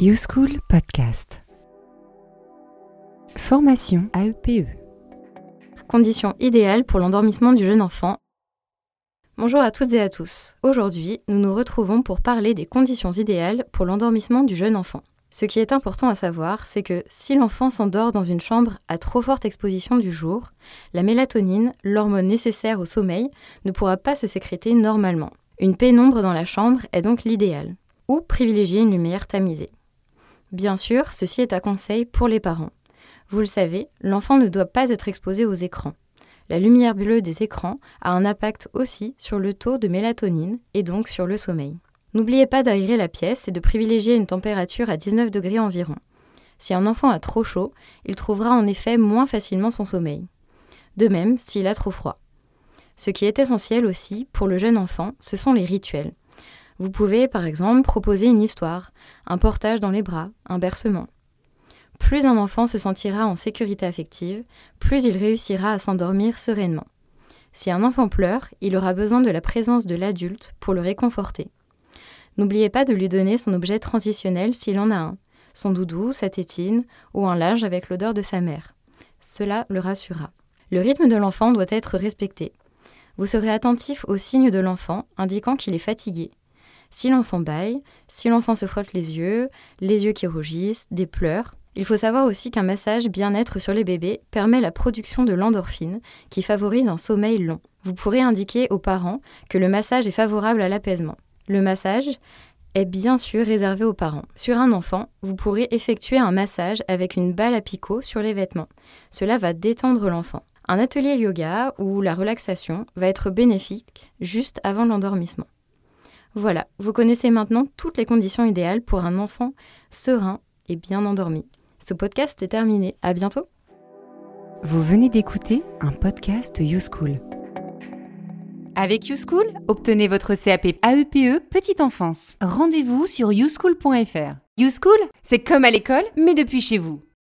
YouSchool Podcast. Formation AEPE. Conditions idéales pour l'endormissement du jeune enfant. Bonjour à toutes et à tous. Aujourd'hui, nous nous retrouvons pour parler des conditions idéales pour l'endormissement du jeune enfant. Ce qui est important à savoir, c'est que si l'enfant s'endort dans une chambre à trop forte exposition du jour, la mélatonine, l'hormone nécessaire au sommeil, ne pourra pas se sécréter normalement. Une pénombre dans la chambre est donc l'idéal. Ou privilégier une lumière tamisée. Bien sûr, ceci est à conseil pour les parents. Vous le savez, l'enfant ne doit pas être exposé aux écrans. La lumière bleue des écrans a un impact aussi sur le taux de mélatonine et donc sur le sommeil. N'oubliez pas d'aérer la pièce et de privilégier une température à 19 degrés environ. Si un enfant a trop chaud, il trouvera en effet moins facilement son sommeil. De même s'il a trop froid. Ce qui est essentiel aussi pour le jeune enfant, ce sont les rituels. Vous pouvez par exemple proposer une histoire, un portage dans les bras, un bercement. Plus un enfant se sentira en sécurité affective, plus il réussira à s'endormir sereinement. Si un enfant pleure, il aura besoin de la présence de l'adulte pour le réconforter. N'oubliez pas de lui donner son objet transitionnel s'il en a un, son doudou, sa tétine ou un linge avec l'odeur de sa mère. Cela le rassurera. Le rythme de l'enfant doit être respecté. Vous serez attentif aux signes de l'enfant indiquant qu'il est fatigué, si l'enfant baille, si l'enfant se frotte les yeux, les yeux qui rougissent, des pleurs, il faut savoir aussi qu'un massage bien-être sur les bébés permet la production de l'endorphine qui favorise un sommeil long. Vous pourrez indiquer aux parents que le massage est favorable à l'apaisement. Le massage est bien sûr réservé aux parents. Sur un enfant, vous pourrez effectuer un massage avec une balle à picot sur les vêtements. Cela va détendre l'enfant. Un atelier yoga ou la relaxation va être bénéfique juste avant l'endormissement. Voilà, vous connaissez maintenant toutes les conditions idéales pour un enfant serein et bien endormi. Ce podcast est terminé. À bientôt. Vous venez d'écouter un podcast YouSchool. Avec YouSchool, obtenez votre CAP AEPE e Petite Enfance. Rendez-vous sur youschool.fr. YouSchool, c'est comme à l'école, mais depuis chez vous.